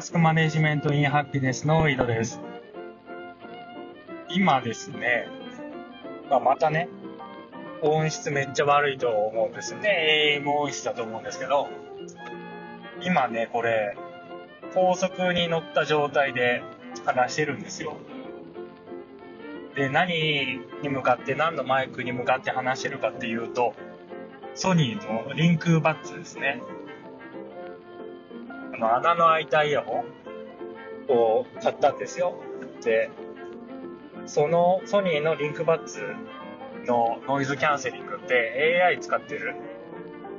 タスクマネジメントインハピネスの井戸です。今ですね、まあ、またね、音質めっちゃ悪いと思うんですよね。AM 音質だと思うんですけど、今ね、これ、高速に乗った状態で話してるんですよ。で、何に向かって、何のマイクに向かって話してるかっていうと、ソニーのリンクバッツですね。の、穴の開いたイヤホンを買ったんですよ。で、そのソニーのリンクバッツのノイズキャンセリングって AI 使ってる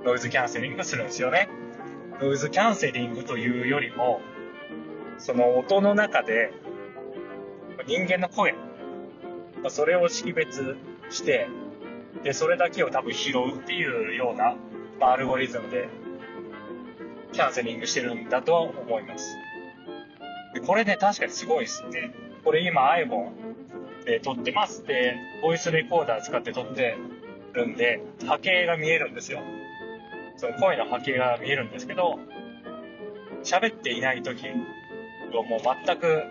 ノイズキャンセリングするんですよね。ノイズキャンセリングというよりも、その音の中で人間の声、それを識別して、で、それだけを多分拾うっていうような、アルゴリズムでキャンセリングしてるんだとは思います。でこれね、確かにすごいですね。これ今 iPhone で撮ってます。で、ボイスレコーダー使って撮ってるんで、波形が見えるんですよ。その声の波形が見えるんですけど、喋っていない時はもう全く、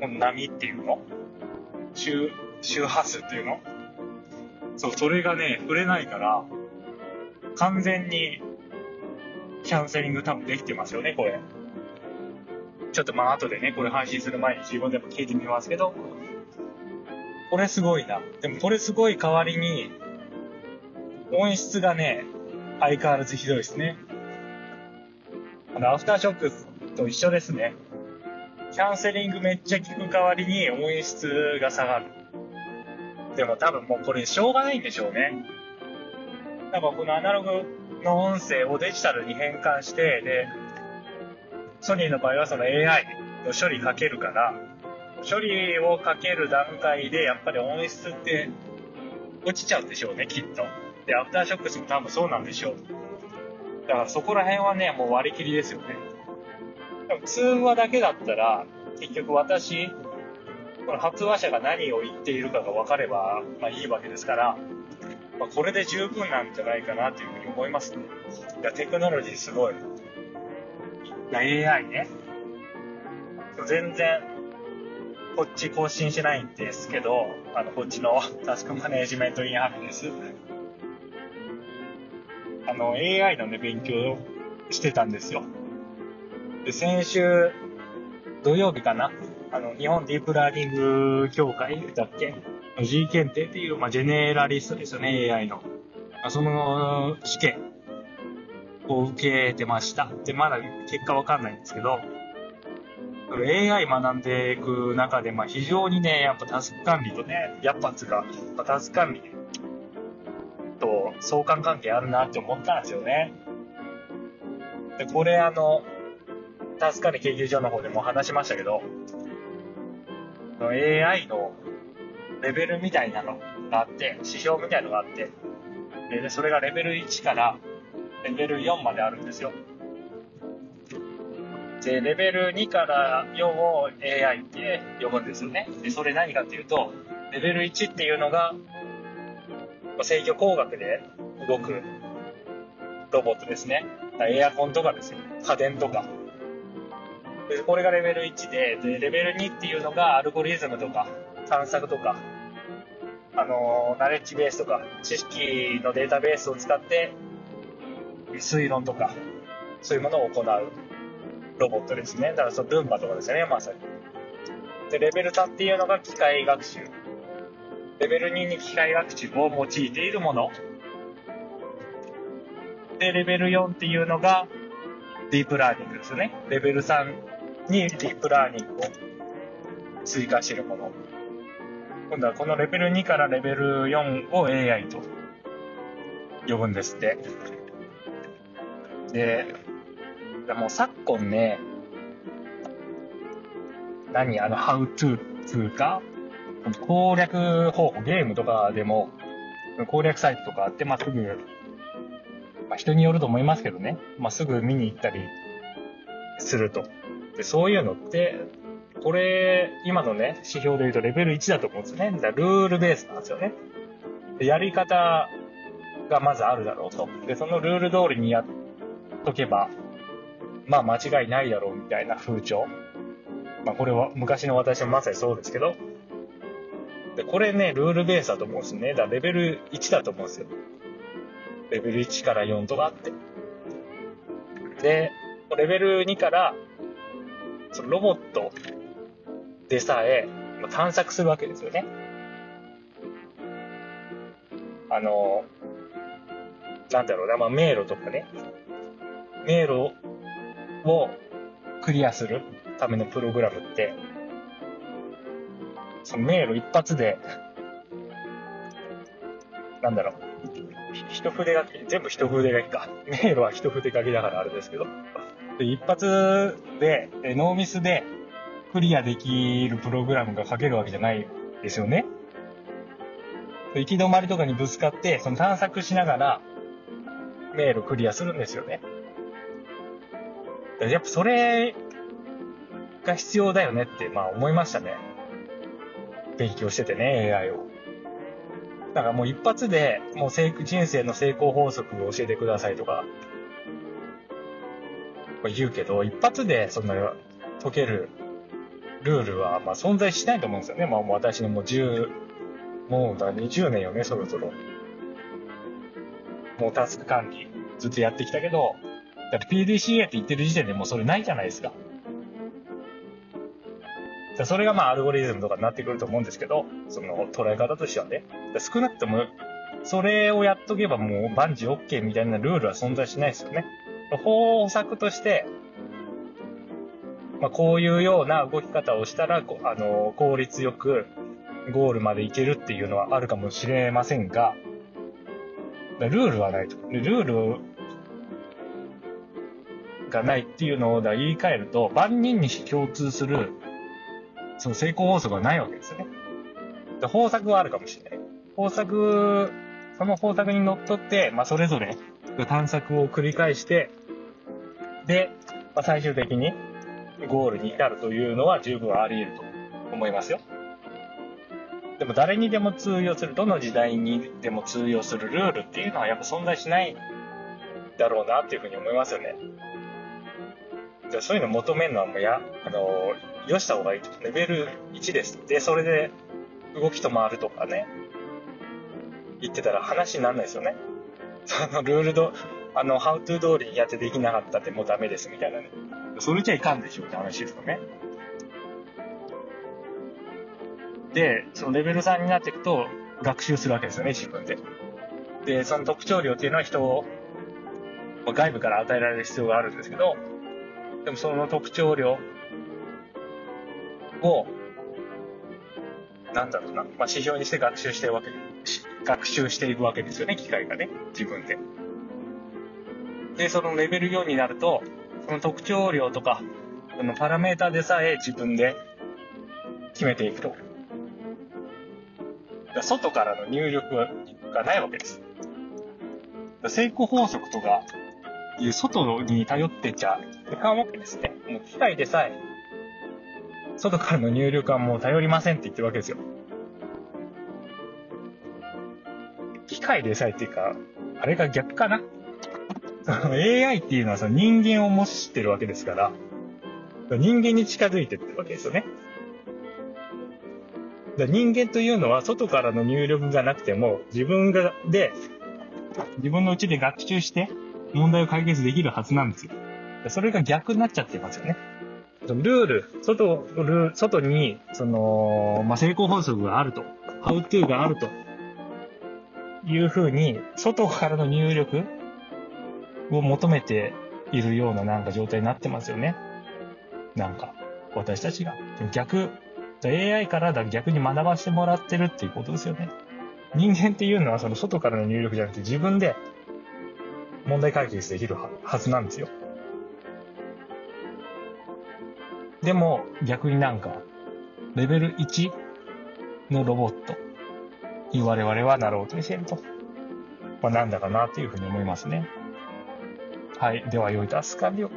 もう波っていうの周、周波数っていうのそう、それがね、触れないから、完全にキャンセリング多分できてますよね、これ。ちょっとまあ後でね、これ配信する前に自分でも聞いてみますけど、これすごいな。でもこれすごい代わりに、音質がね、相変わらずひどいですね。あの、アフターショックと一緒ですね。キャンセリングめっちゃ効く代わりに音質が下がる。でも多分もうこれしょうがないんでしょうね。なんかこのアナログの音声をデジタルに変換して、で、ソニーの場合はその AI の処理かけるから、処理をかける段階でやっぱり音質って落ちちゃうんでしょうね、きっと。で、アフターショックスも多分そうなんでしょう。だからそこら辺はね、もう割り切りですよね。でも通話だけだったら、結局私、この発話者が何を言っているかが分かれば、まあいいわけですから、まあ、これで十分なんじゃないかなというふうに思いますね。いや、テクノロジーすごい。AI ね。全然、こっち更新しないんですけど、あの、こっちのタスクマネジメントインハピネス。あの、AI のね、勉強してたんですよ。で、先週、土曜日かな？あの、日本ディープラーニング協会だっけ？?G 検定っていう、まあ、ジェネラリストですよね、AI の。まあその試験を受けてました。で、まだ結果わかんないんですけど、AI 学んでいく中で、まあ、非常にね、やっぱタスク管理とね、やっぱつか、タスク管理と相関関係あるなって思ったんですよね。で、これあの、タスク管理研究所の方でも話しましたけど、AI のレベルみたいなのがあって、指標みたいのがあって、で、それがレベル1からレベル4まであるんですよ。で、レベル2から4を AI って呼ぶんですよね。で、それ何かっていうと、レベル1っていうのが、制御工学で動くロボットですね。エアコンとかですよ。家電とか。で、これがレベル1で、で、レベル2っていうのがアルゴリズムとか、探索とか、あの、ナレッジベースとか、知識のデータベースを使って推論とか、そういうものを行うロボットですね。だからそのルンバとかですよね、まさに。で、レベル3っていうのが機械学習。レベル2に機械学習を用いているもの。で、レベル4っていうのがディープラーニングですね。レベル3にディープラーニングを追加しているもの。今度はこのレベル2からレベル4を AI と呼ぶんですって。で、もう昨今ね、何あの、ハウトゥーつうか、攻略方法、ゲームとかでも、攻略サイトとかあって、まあ、すぐ、まあ、人によると思いますけどね、まあ、すぐ見に行ったりすると。で、そういうのって、これ、今のね、指標で言うとレベル1だと思うんですよね。だルールベースなんですよね。やり方がまずあるだろうと。で、そのルール通りにやっとけば、まあ間違いないだろうみたいな風潮。まあこれは昔の私もまさにそうですけど、で、これね、ルールベースだと思うんですね。だレベル1だと思うんですよ。レベル1から4とかあって。で、レベル2から、そのロボットでさえ探索するわけですよね。あの、なんだろうな、まあ、迷路とかね、迷路をクリアするためのプログラムって、その迷路一発で、なんだろう、一筆書き、全部一筆書きか。迷路は一筆書きだからあれですけど。で一発で、ノーミスでクリアできるプログラムが書けるわけじゃないですよね。行き止まりとかにぶつかって、その探索しながら、迷路クリアするんですよね。やっぱそれが必要だよねって、まあ思いましたね。勉強しててね、AI を。だからもう一発で、もう人生の成功法則を教えてくださいとか、言うけど、一発でそんな解けるルールは、まあ存在しないと思うんですよね。まあもう私のもう10、もうだ20年よね、そろそろ。もうタスク管理ずっとやってきたけど、だって PDCA って言ってる時点でもうそれないじゃないですか。それがまあアルゴリズムとかになってくると思うんですけど、その捉え方としてはね。少なくとも、それをやっとけばもう万事 OK みたいなルールは存在しないですよね。方策として、まあ、こういうような動き方をしたら、あの、効率よくゴールまで行けるっていうのはあるかもしれませんが、ルールはないと。ルールがないっていうのを言い換えると、万人に共通する、その成功法則がないわけですよね。で方策はあるかもしれない。方策、その方策にのっとって、まあ、それぞれ探索を繰り返して、で、まあ、最終的にゴールに至るというのは十分あり得ると思いますよ。でも誰にでも通用する、どの時代にでも通用するルールっていうのはやっぱ存在しないだろうなっていうふうに思いますよね。じゃあそういうの求めるのはもうや、あの、よした方がいいと。レベル1です。で、それで動きと回るとかね、言ってたら話にならないですよね。そのルールド、あの、ハウトゥー通りにやってできなかったってもうダメですみたいなね。それじゃいかんでしょって話ですよね。で、そのレベル3になっていくと、学習するわけですよね、自分で。で、その特徴量っていうのは人を、外部から与えられる必要があるんですけど、でもその特徴量を、なんだろうな、まあ、指標にして学習してるわけ、学習していくわけですよね、機械がね、自分で。で、そのレベル4になると、その特徴量とか、そのパラメータでさえ自分で決めていくと。外からの入力がないわけです。成功法則とかいう外に頼ってちゃいかんわけですね。もう機械でさえ、外からの入力はもう頼りませんって言ってるわけですよ。機械でさえっていうか、あれが逆かな AI っていうのはその人間を模してるわけですから、人間に近づいてってるわけですよね。だ人間というのは外からの入力がなくても自分がで自分のうちで学習して問題を解決できるはずなんですよ。それが逆になっちゃってますよね。ルール、外、ル外に、その、まあ、成功法則があると、ハウトゥーがあると、いうふうに、外からの入力を求めているようななんか状態になってますよね。なんか、私たちが。逆、AI からだ逆に学ばせてもらってるっていうことですよね。人間っていうのはその外からの入力じゃなくて自分で問題解決できるはずなんですよ。でも逆になんかレベル1のロボットに我々はなろうとしていると。まあ、なんだかなというふうに思いますね。はい。では、良いタス完了。